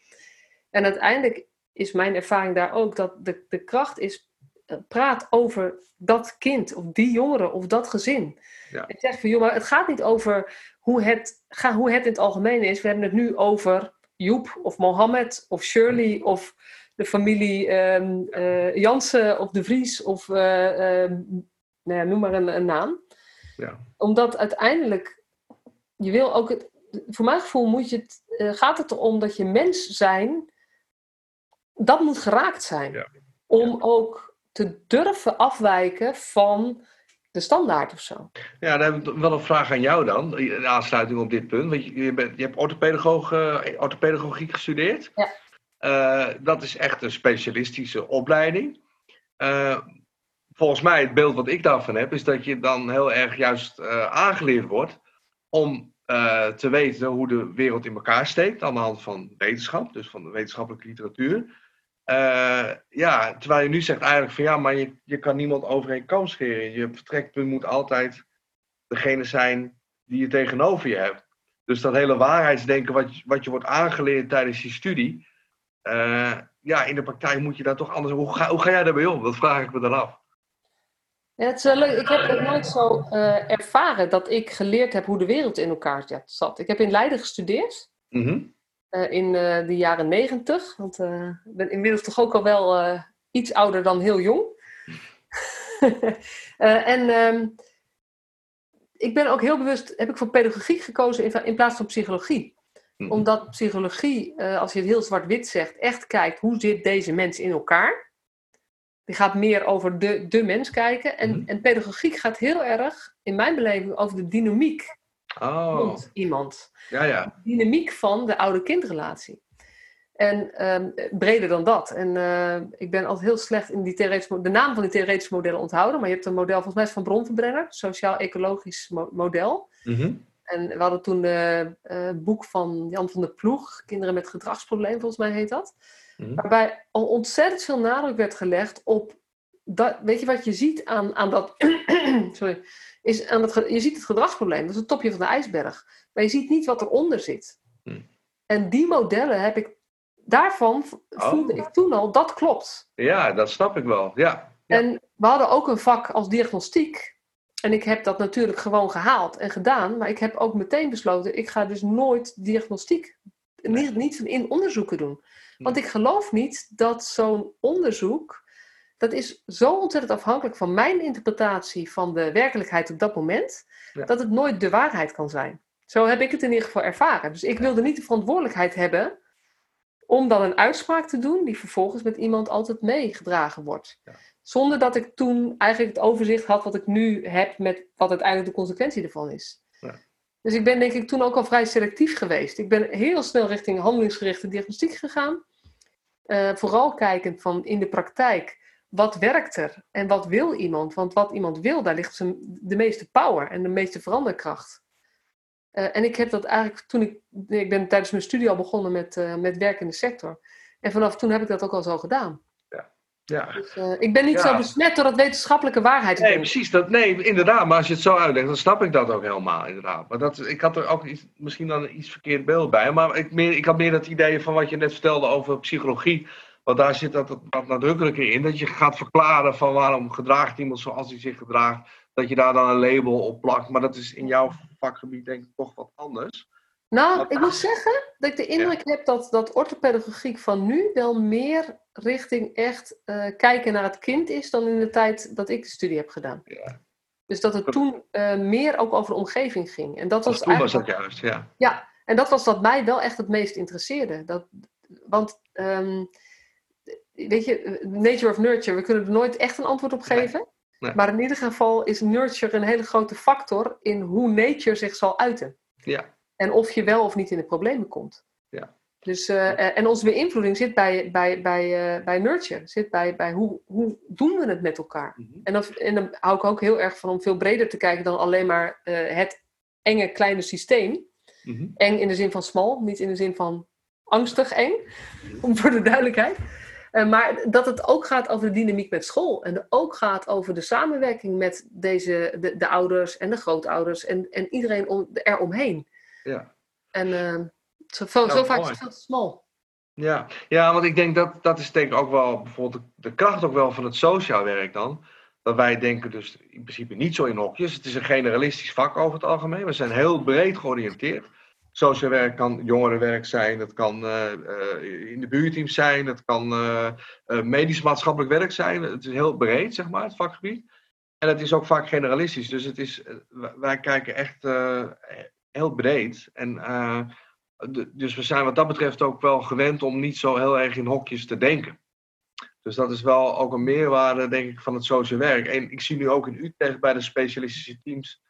En uiteindelijk is mijn ervaring daar ook dat de, de kracht is, eh, praat over dat kind of die jongere of dat gezin. Ja. Ik zeg van, joh, maar het gaat niet over hoe het, ga, hoe het in het algemeen is. We hebben het nu over Joep of Mohammed of Shirley of de familie um, uh, Jansen of De Vries of uh, nou ja, noem maar een, een naam. Ja. Omdat uiteindelijk, je wil ook het, voor mijn gevoel moet je het, gaat het erom dat je mens zijn, dat moet geraakt zijn. Ja. Om ook te durven afwijken van de standaard of zo. Ja, dan heb ik wel een vraag aan jou dan, in aansluiting op dit punt. Want je, je, bent, je hebt orthopedagogiek gestudeerd. Ja. Uh, dat is echt een specialistische opleiding. Uh, volgens mij, het beeld wat ik daarvan heb, is dat je dan heel erg juist aangeleerd wordt om te weten hoe de wereld in elkaar steekt aan de hand van wetenschap, dus van de wetenschappelijke literatuur. Ja, terwijl je nu zegt eigenlijk van ja, maar je, je kan niemand over een kam scheren. Je vertrekpunt moet altijd degene zijn die je tegenover je hebt. Dus dat hele waarheidsdenken wat, wat je wordt aangeleerd tijdens je studie, uh, ja, in de praktijk moet je daar toch anders. Hoe ga, hoe ga jij daarbij om? Dat vraag ik me dan af. Ja, het is leuk. Ik heb het nooit zo uh, ervaren dat ik geleerd heb hoe de wereld in elkaar zat. Ik heb in Leiden gestudeerd. Mm -hmm. Uh, in de jaren negentig. Want ik ben inmiddels toch ook al wel iets ouder dan heel jong. [laughs] en um, ik ben ook heel bewust, heb ik voor pedagogiek gekozen in, in plaats van psychologie. Omdat psychologie, als je het heel zwart-wit zegt, echt kijkt hoe zit deze mens in elkaar. Die gaat meer over de, de mens kijken. En, mm en pedagogiek gaat heel erg, in mijn beleving, over de dynamiek oh. iemand. Ja, ja. De dynamiek van de oude-kindrelatie. En um, breder dan dat. En uh, ik ben altijd heel slecht in die theoretische, de naam van die theoretische modellen onthouden. Maar je hebt een model, volgens mij is van Bronvenbrenner, sociaal-ecologisch mo model. Mm en we hadden toen het uh, boek van Jan van der Ploeg, Kinderen met gedragsprobleem, volgens mij heet dat. Mhm. Waarbij al ontzettend veel nadruk werd gelegd op dat, weet je wat je ziet aan, aan dat, [clears throat] sorry, is aan het, je ziet het gedragsprobleem, dat is het topje van de ijsberg. Maar je ziet niet wat eronder zit. Mhm. En die modellen heb ik, daarvan oh. voelde ik toen al, dat klopt. Ja, dat snap ik wel, ja. ja. En we hadden ook een vak als diagnostiek. En ik heb dat natuurlijk gewoon gehaald en gedaan. Maar ik heb ook meteen besloten, ik ga dus nooit diagnostiek, niet, niet in onderzoeken doen. Want ik geloof niet dat zo'n onderzoek, dat is zo ontzettend afhankelijk van mijn interpretatie van de werkelijkheid op dat moment, dat het nooit de waarheid kan zijn. Zo heb ik het in ieder geval ervaren. Dus ik wilde niet de verantwoordelijkheid hebben om dan een uitspraak te doen die vervolgens met iemand altijd meegedragen wordt. Ja. Zonder dat ik toen eigenlijk het overzicht had wat ik nu heb met wat uiteindelijk de consequentie ervan is. Ja. Dus ik ben denk ik toen ook al vrij selectief geweest. Ik ben heel snel richting handelingsgerichte diagnostiek gegaan. Uh, vooral kijkend van in de praktijk, wat werkt er en wat wil iemand? Want wat iemand wil, daar ligt de meeste power en de meeste veranderkracht. Uh, en ik heb dat eigenlijk toen ik, ik ben tijdens mijn studie al begonnen met, uh, met werk in de sector. En vanaf toen heb ik dat ook al zo gedaan. Ja. Dus, uh, ik ben niet zo besmet door dat wetenschappelijke waarheid. Nee, precies. Dat, nee, inderdaad. Maar als je het zo uitlegt, dan snap ik dat ook helemaal, inderdaad. Maar dat, ik had er ook iets, misschien dan een iets verkeerd beeld bij. Maar ik, meer, ik had meer dat idee van wat je net vertelde over psychologie. Want daar zit dat wat nadrukkelijker in. Dat je gaat verklaren van waarom gedraagt iemand zoals hij zich gedraagt. Dat je daar dan een label op plakt. Maar dat is in jouw vakgebied denk ik toch wat anders. Nou, ik moet zeggen dat ik de indruk heb dat, dat orthopedagogiek van nu wel meer richting echt uh, kijken naar het kind is dan in de tijd dat ik de studie heb gedaan. Ja. Dus dat het toen uh, meer ook over de omgeving ging. En dat was toen was dat juist, ja. Ja, en dat was wat mij wel echt het meest interesseerde. Dat, want, um, weet je, nature of nurture, we kunnen er nooit echt een antwoord op geven. Nee. Maar in ieder geval is nurture een hele grote factor in hoe nature zich zal uiten. Ja. En of je wel of niet in de problemen komt. Ja. Dus, uh, en onze beïnvloeding zit bij, bij, bij, uh, bij nurture. Zit bij, bij hoe, hoe doen we het met elkaar. Mm -hmm. en, dan, en dan hou ik ook heel erg van om veel breder te kijken dan alleen maar uh, het enge kleine systeem. Mm -hmm. Eng in de zin van smal, niet in de zin van angstig eng. Om voor de duidelijkheid. Uh, maar dat het ook gaat over de dynamiek met school. En ook gaat over de samenwerking met deze, de, de ouders en de grootouders. En, en iedereen om, eromheen. Ja. En uh, zo, zo, zo vaak is het veel te smal. Ja. ja, want ik denk dat dat is denk ik ook wel bijvoorbeeld de, de kracht ook wel van het sociaal werk dan. Dat wij denken dus in principe niet zo in hokjes. Het is een generalistisch vak over het algemeen. We zijn heel breed georiënteerd. Sociaal werk kan jongerenwerk zijn, dat kan uh, uh, in de buurteams zijn, dat kan uh, medisch-maatschappelijk werk zijn. Het is heel breed, zeg maar, het vakgebied. En het is ook vaak generalistisch. Dus het is, wij kijken echt heel breed. En dus we zijn wat dat betreft ook wel gewend om niet zo heel erg in hokjes te denken. Dus dat is wel ook een meerwaarde, denk ik, van het sociaal werk. En ik zie nu ook in Utrecht bij de specialistische teams.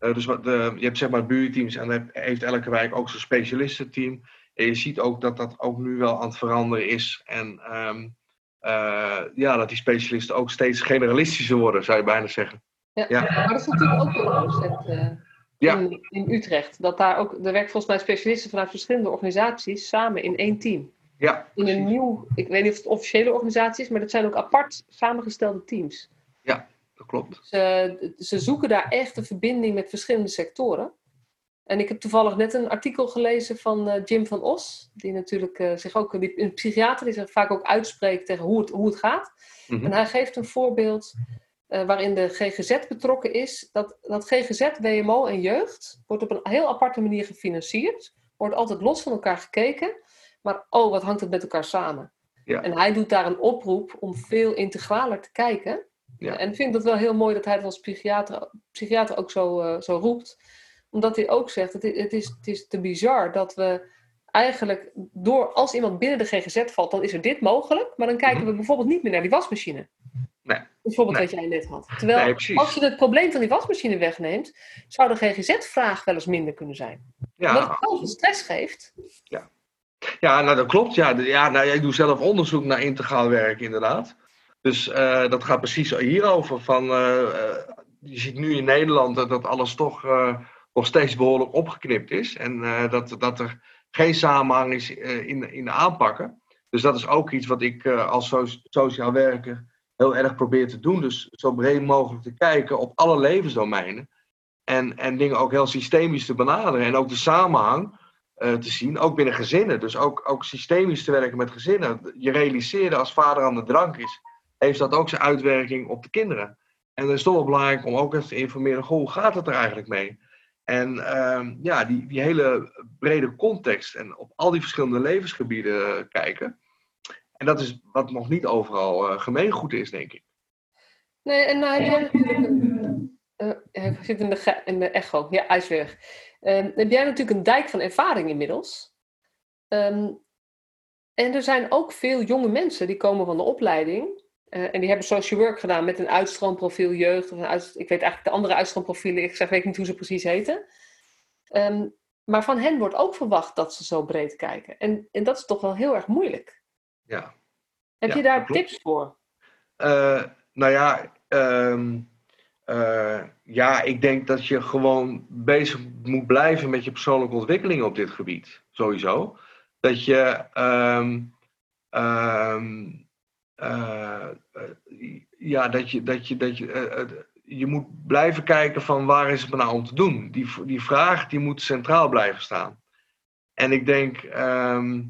Uh, dus wat de, je hebt zeg maar buurteams en dan heeft elke wijk ook zijn specialistenteam. En je ziet ook dat dat ook nu wel aan het veranderen is. En um, uh, ja, dat die specialisten ook steeds generalistischer worden, zou je bijna zeggen. Ja, ja. maar dat is natuurlijk ook wel opzet uh, ja. in, in, Utrecht. Dat daar ook, er werken volgens mij specialisten vanuit verschillende organisaties samen in één team. Ja, in een nieuw, ik weet niet of het officiële organisatie is, maar dat zijn ook apart samengestelde teams. Ja, dat klopt. Ze, ze zoeken daar echt een verbinding met verschillende sectoren. En ik heb toevallig net een artikel gelezen van uh, Jim van Os, die natuurlijk uh, zich ook, een psychiater, die zich vaak ook uitspreekt tegen hoe het, hoe het gaat. Mhm. En hij geeft een voorbeeld uh, waarin de GGZ betrokken is. Dat, dat GGZ, WMO en jeugd wordt op een heel aparte manier gefinancierd. Wordt altijd los van elkaar gekeken. Maar oh, wat hangt het met elkaar samen? Ja. En hij doet daar een oproep om veel integraler te kijken. Ja. En ik vind het wel heel mooi dat hij het als psychiater, psychiater ook zo, uh, zo roept. Omdat hij ook zegt, het is, het, is, het is te bizar dat we eigenlijk door, als iemand binnen de GGZ valt, dan is er dit mogelijk. Maar dan kijken Mhm. we bijvoorbeeld niet meer naar die wasmachine. Nee. Bijvoorbeeld Nee. wat jij net had. Terwijl Nee, als je het probleem van die wasmachine wegneemt, zou de GGZ-vraag wel eens minder kunnen zijn. Omdat Ja, het zoveel stress geeft. ja nou, dat klopt. Ja, ja nou, ik doe zelf onderzoek naar integraal werk, inderdaad. Dus eh, dat gaat precies hierover. Van, eh, eh, je ziet nu in Nederland dat, alles toch nog steeds behoorlijk opgeknipt is. En dat, dat er geen samenhang is in, in de aanpakken. Dus dat is ook iets wat ik als so- sociaal werker heel erg probeer te doen. Dus zo breed mogelijk te kijken op alle levensdomeinen. En, en dingen ook heel systemisch te benaderen. En ook de samenhang te zien, ook binnen gezinnen. Dus ook, ook systemisch te werken met gezinnen. Je realiseerde als vader aan de drank is, heeft dat ook zijn uitwerking op de kinderen. En dan is toch wel belangrijk om ook even te informeren, hoe gaat het er eigenlijk mee? En ehm, ja, die, die hele brede context en op al die verschillende levensgebieden eh, kijken. En dat is wat nog niet overal eh, gemeengoed is, denk ik. Nee, en nou jij hij zit in de, echo. Ja, hij is weg. Ehm, heb jij natuurlijk een dijk van ervaring inmiddels. Ehm, en er zijn ook veel jonge mensen die komen van de opleiding. Eh, en die hebben social work gedaan met een uitstroomprofiel jeugd. Of een uit, ik weet eigenlijk de andere uitstroomprofielen. Ik zeg, weet niet hoe ze precies heten. Ehm, maar van hen wordt ook verwacht dat ze zo breed kijken. En, en dat is toch wel heel erg moeilijk. Ja. Heb Ja, je daar tips voor? Eh, nou ja, ehm, eh, ja, ik denk dat je gewoon bezig moet blijven met je persoonlijke ontwikkeling op dit gebied. Sowieso. Dat je. ehm, eh, eh, ja, dat je. Dat je, dat je eh, je moet blijven kijken van waar is het nou om te doen. Die, die vraag die moet centraal blijven staan. En ik denk. ehm,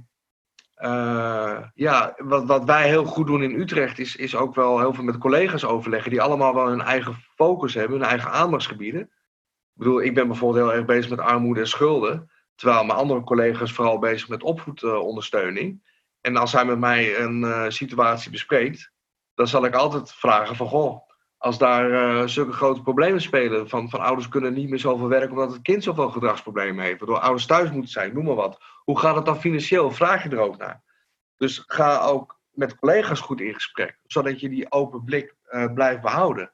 eh, ja, wat, wat wij heel goed doen in Utrecht is, is ook wel heel veel met collega's overleggen die allemaal wel hun eigen focus hebben, hun eigen aandachtsgebieden. Ik bedoel, ik ben bijvoorbeeld heel erg bezig met armoede en schulden, terwijl mijn andere collega's vooral bezig met opvoedondersteuning. En als hij met mij een eh, situatie bespreekt, dan zal ik altijd vragen van, goh, als daar uh, zulke grote problemen spelen, van, van ouders kunnen niet meer zoveel werken omdat het kind zoveel gedragsproblemen heeft, waardoor ouders thuis moeten zijn, noem maar wat. Hoe gaat het dan financieel? Vraag je er ook naar. Dus ga ook met collega's goed in gesprek, zodat je die open blik uh, blijft behouden.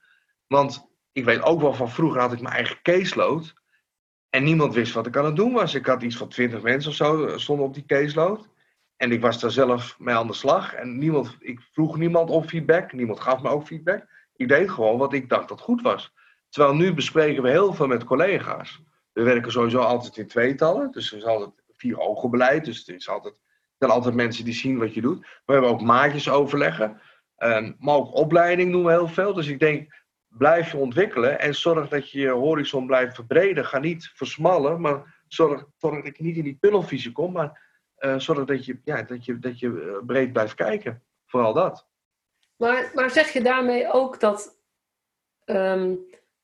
Want ik weet ook wel van vroeger had ik mijn eigen caseload en niemand wist wat ik aan het doen was. Ik had iets van twintig mensen of zo eh, stonden op die caseload. En ik was daar zelf mee aan de slag. En niemand, ik vroeg niemand om feedback. Niemand gaf me ook feedback. Ik deed gewoon wat ik dacht dat goed was. Terwijl nu bespreken we heel veel met collega's. We werken sowieso altijd in tweetallen. Dus er is altijd vier ogen beleid. Dus er, is altijd, er zijn altijd mensen die zien wat je doet. We hebben ook maatjes overleggen. Um, maar ook opleiding doen we heel veel. Dus ik denk, blijf je ontwikkelen. En zorg dat je je horizon blijft verbreden. Ga niet versmallen. Maar zorg, zorg dat je niet in die tunnelvisie komt. Maar uh, zorg dat je, ja, dat, je, dat je eh, breed blijft kijken. Vooral dat. Maar, maar zeg je daarmee ook dat ehm,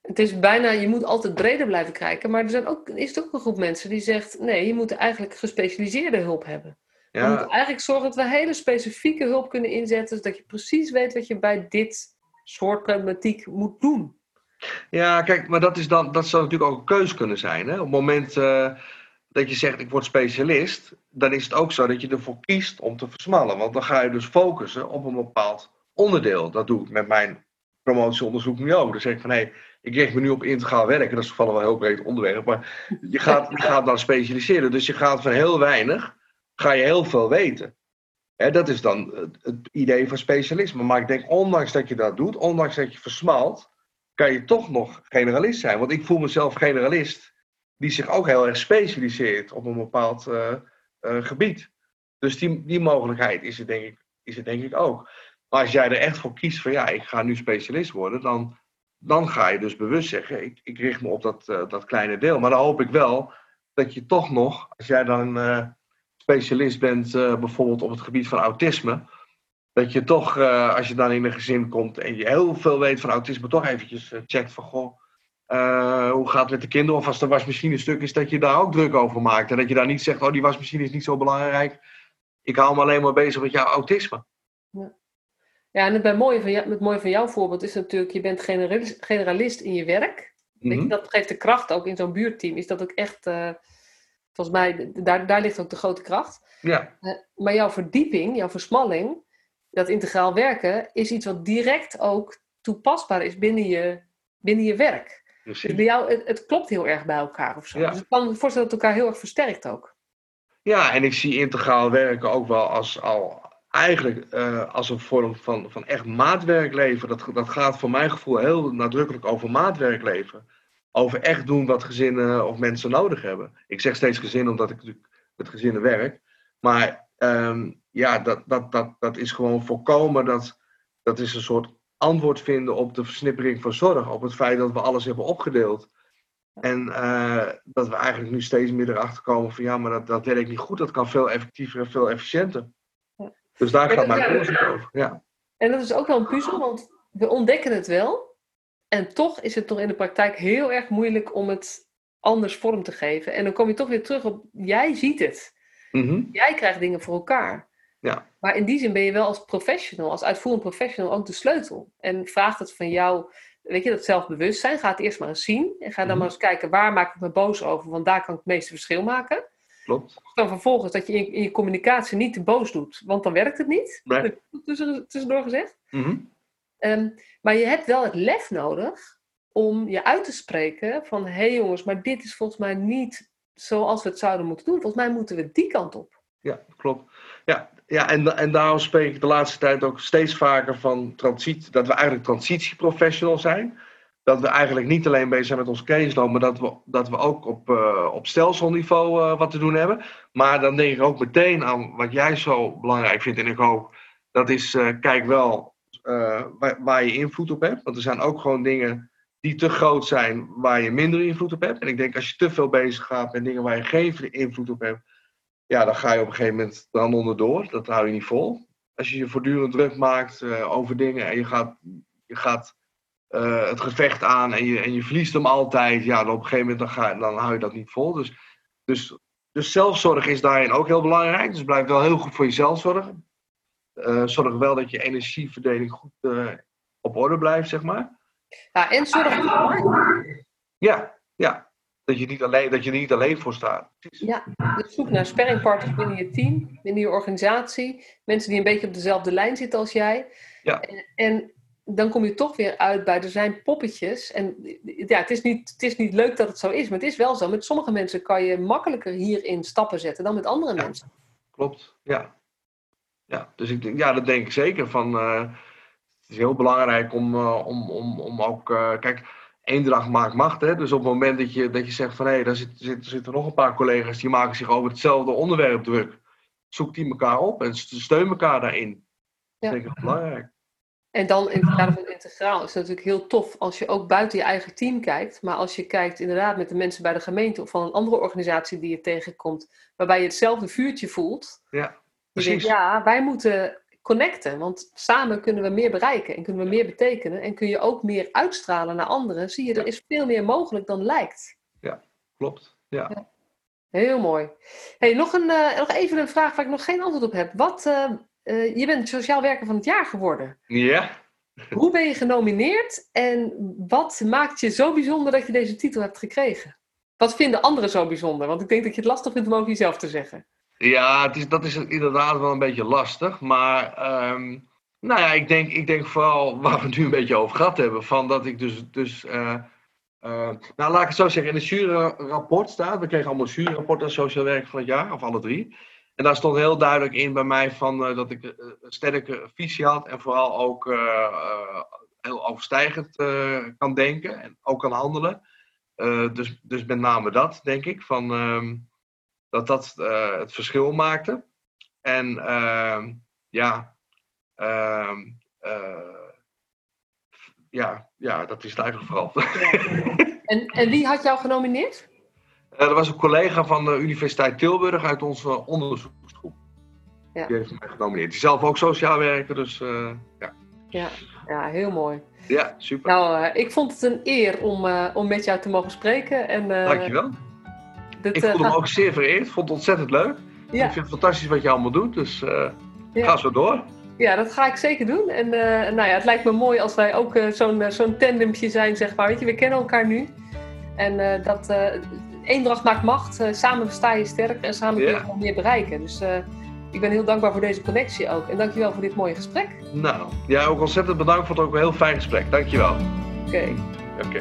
het is bijna, je moet altijd breder blijven kijken, maar er zijn ook, is er ook een groep mensen die zegt, nee, je moet eigenlijk gespecialiseerde hulp hebben. Ja. We moeten eigenlijk zorgen dat we hele specifieke hulp kunnen inzetten, zodat je precies weet wat je bij dit soort problematiek moet doen. Ja, kijk, maar dat, is dan, dat zou natuurlijk ook een keus kunnen zijn. Hè? Op het moment uh, dat je zegt, ik word specialist, dan is het ook zo dat je ervoor kiest om te versmallen. Want dan ga je dus focussen op een bepaald onderdeel. Dat doe ik met mijn promotieonderzoek nu ook. Dan zeg ik van, hé, hey, ik richt me nu op integraal werken. Dat is toevallig wel een heel breed onderwerp. Maar je gaat, je gaat dan specialiseren. Dus je gaat van heel weinig, ga je heel veel weten. Dat is dan het, idee van specialisme. Maar ik denk, ondanks dat je dat doet, ondanks dat je versmalt, kan je toch nog generalist zijn. Want ik voel mezelf generalist, die zich ook heel erg specialiseert op een bepaald uh, uh, gebied. Dus die, die mogelijkheid is er, denk ik, is er denk ik ook. Maar als jij er echt voor kiest van ja, ik ga nu specialist worden, dan, dan ga je dus bewust zeggen, ik, ik richt me op dat, uh, dat kleine deel. Maar dan hoop ik wel dat je toch nog, als jij dan specialist bent, bijvoorbeeld op het gebied van autisme, dat je toch, als je dan in een gezin komt en je heel veel weet van autisme, toch eventjes checkt van goh, hoe gaat het met de kinderen? Of als de wasmachine stuk is, dat je daar ook druk over maakt. En dat je daar niet zegt, oh die wasmachine is niet zo belangrijk. Ik hou me alleen maar bezig met jouw autisme. Ja. Ja, en het, mooie van jou, het mooie van jouw voorbeeld is natuurlijk, je bent generalist, generalist in je werk. Mhm. dat geeft de kracht ook in zo'n buurteam. Is dat ook echt, uh, volgens mij, daar, daar ligt ook de grote kracht. Ja. Uh, maar jouw verdieping, jouw versmalling, dat integraal werken, is iets wat direct ook toepasbaar is binnen je, binnen je werk. Dus bij jou, het, het, klopt heel erg bij elkaar of zo. Ja. Dus ik kan me voorstellen dat het elkaar heel erg versterkt ook. Ja, en ik zie integraal werken ook wel als al eigenlijk uh, als een vorm van, van echt maatwerkleven. Dat, dat gaat voor mijn gevoel heel nadrukkelijk over maatwerkleven. Over echt doen wat gezinnen of mensen nodig hebben. Ik zeg steeds gezin omdat ik natuurlijk met gezinnen werk. Maar um, ja, dat, dat, dat, dat is gewoon voorkomen. Dat, dat is een soort antwoord vinden op de versnippering van zorg. Op het feit dat we alles hebben opgedeeld. En uh, dat we eigenlijk nu steeds meer erachter komen van ja, maar dat, dat werkt niet goed. Dat kan veel effectiever en veel efficiënter. Dus daar gaat mijn onderzoek over. Ja. En dat is ook wel een puzzel, want we ontdekken het wel. En toch is het nog in de praktijk heel erg moeilijk om het anders vorm te geven. En dan kom je toch weer terug op, jij ziet het. Mhm. Jij krijgt dingen voor elkaar. Ja. Maar in die zin ben je wel als professional, als uitvoerend professional ook de sleutel. En vraagt het van jou, weet je, dat zelfbewustzijn. Ga het eerst maar eens zien. En ga dan mhm. maar eens kijken, waar maak ik me boos over? Want daar kan ik het meeste verschil maken. Klopt. Dan vervolgens dat je in, je communicatie niet te boos doet, want dan werkt het niet. Nee. Tussendoor gezegd. Mm maar je hebt wel het lef nodig om je uit te spreken van hé hey jongens, maar dit is volgens mij niet zoals we het zouden moeten doen. Volgens mij moeten we die kant op. Ja, klopt. Ja, ja en, en daarom spreek ik de laatste tijd ook steeds vaker van transitie, dat we eigenlijk transitieprofessional zijn dat we eigenlijk niet alleen bezig zijn met ons caseload, maar dat we, dat we ook op, uh, op stelselniveau uh, wat te doen hebben. Maar dan denk ik ook meteen aan wat jij zo belangrijk vindt en ik ook. Dat is, uh, kijk wel waar, waar, je invloed op hebt. Want er zijn ook gewoon dingen die te groot zijn waar je minder invloed op hebt. En ik denk als je te veel bezig gaat met dingen waar je geen invloed op hebt, ja, dan ga je op een gegeven moment dan onderdoor. Dat hou je niet vol. Als je je voortdurend druk maakt over dingen en je gaat, je gaat uh, het gevecht aan en je, en je verliest hem altijd, ja, dan op een gegeven moment dan, ga, dan hou je dat niet vol. Dus, dus, dus zelfzorg is daarin ook heel belangrijk. Dus blijf wel heel goed voor jezelf zorgen. Uh, zorg wel dat je energieverdeling goed uh, op orde blijft, zeg maar. Ja, en zorg voor Ja, ja. Dat je, niet alleen, dat je er niet alleen voor staat. Ja, dus zoek naar sparringpartners binnen je team, binnen je organisatie. Mensen die een beetje op dezelfde lijn zitten als jij. Ja. En, en dan kom je toch weer uit bij, er zijn poppetjes. En ja, het is, niet, het is niet leuk dat het zo is, maar het is wel zo. Met sommige mensen kan je makkelijker hierin stappen zetten dan met andere Ja. mensen. Klopt, ja. Ja, dus ik denk, ja, dat denk ik zeker. Van, eh, het is heel belangrijk om, eh, om, om, om ook, eh, kijk, eendracht maakt macht. Hè? Dus op het moment dat je, dat je zegt van hé, hey, daar zit, zit, zitten nog een paar collega's die maken zich over hetzelfde onderwerp druk. Zoek die elkaar op en steun elkaar daarin. Ja. Dat is denk ik heel belangrijk. En dan in het kader van integraal is het natuurlijk heel tof als je ook buiten je eigen team kijkt. Maar als je kijkt inderdaad met de mensen bij de gemeente of van een andere organisatie die je tegenkomt, waarbij je hetzelfde vuurtje voelt. Ja, precies. denkt, ja, wij moeten connecten, want samen kunnen we meer bereiken en kunnen we meer betekenen. En kun je ook meer uitstralen naar anderen. Zie je, er is veel meer mogelijk dan lijkt. Klopt. Ja. Heel mooi. Hey, nog, een, eh, nog even een vraag waar ik nog geen antwoord op heb. Wat, eh, eh, je bent sociaal werker van het jaar geworden. Ja. Hoe ben je genomineerd en wat maakt je zo bijzonder dat je deze titel hebt gekregen? Wat vinden anderen zo bijzonder? Want ik denk dat je het lastig vindt om over jezelf te zeggen. Ja, het is, dat is inderdaad wel een beetje lastig. Maar ehm, nou ja, ik denk, ik denk vooral waar we het nu een beetje over gehad hebben. Van dat ik dus. dus eh, eh, nou, laat ik het zo zeggen. In het juryrapport staat. We kregen allemaal juryrapport aan sociaal werk van het jaar, of alle drie. En daar stond heel duidelijk in bij mij van eh, dat ik een sterke visie had. En vooral ook heel overstijgend kan denken en ook kan handelen. Dus, dus met name dat, denk ik. Van, ehm, dat dat eh, het verschil maakte. En ehm, ja, ehm, eh, ja, ja, dat is het eigenlijk vooral. En, en wie had jou genomineerd? Eh, er was een collega van de Universiteit Tilburg uit onze onderzoeksgroep. Ja. Die heeft mij genomineerd. Die is zelf ook sociaal werker, dus ja. Ja, ja heel mooi. ja, super. Nou, ik vond het een eer om, om met jou te mogen spreken. En, Dankjewel. Ik eh, voelde me gaat- ook zeer vereerd. vond het ontzettend leuk. ja, Ik vind het fantastisch wat je allemaal doet, dus eh, Ja. ga zo door. ja, dat ga ik zeker doen. En eh, nou ja, het lijkt me mooi als wij ook zo'n zo'n tandempje zijn, zeg maar. Weet je, we kennen elkaar nu. En dat eendracht maakt macht. Samen sta je sterker en samen kun je gewoon meer bereiken. Dus ik ben heel dankbaar voor deze connectie ook. En dankjewel voor dit mooie gesprek. Nou, ja, ook ontzettend bedankt. Vond het ook een heel fijn gesprek. Dankjewel. Oké. Oké.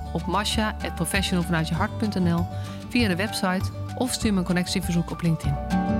op masha.professionalvanuitjehart.nl via de website of stuur me een connectieverzoek op LinkedIn.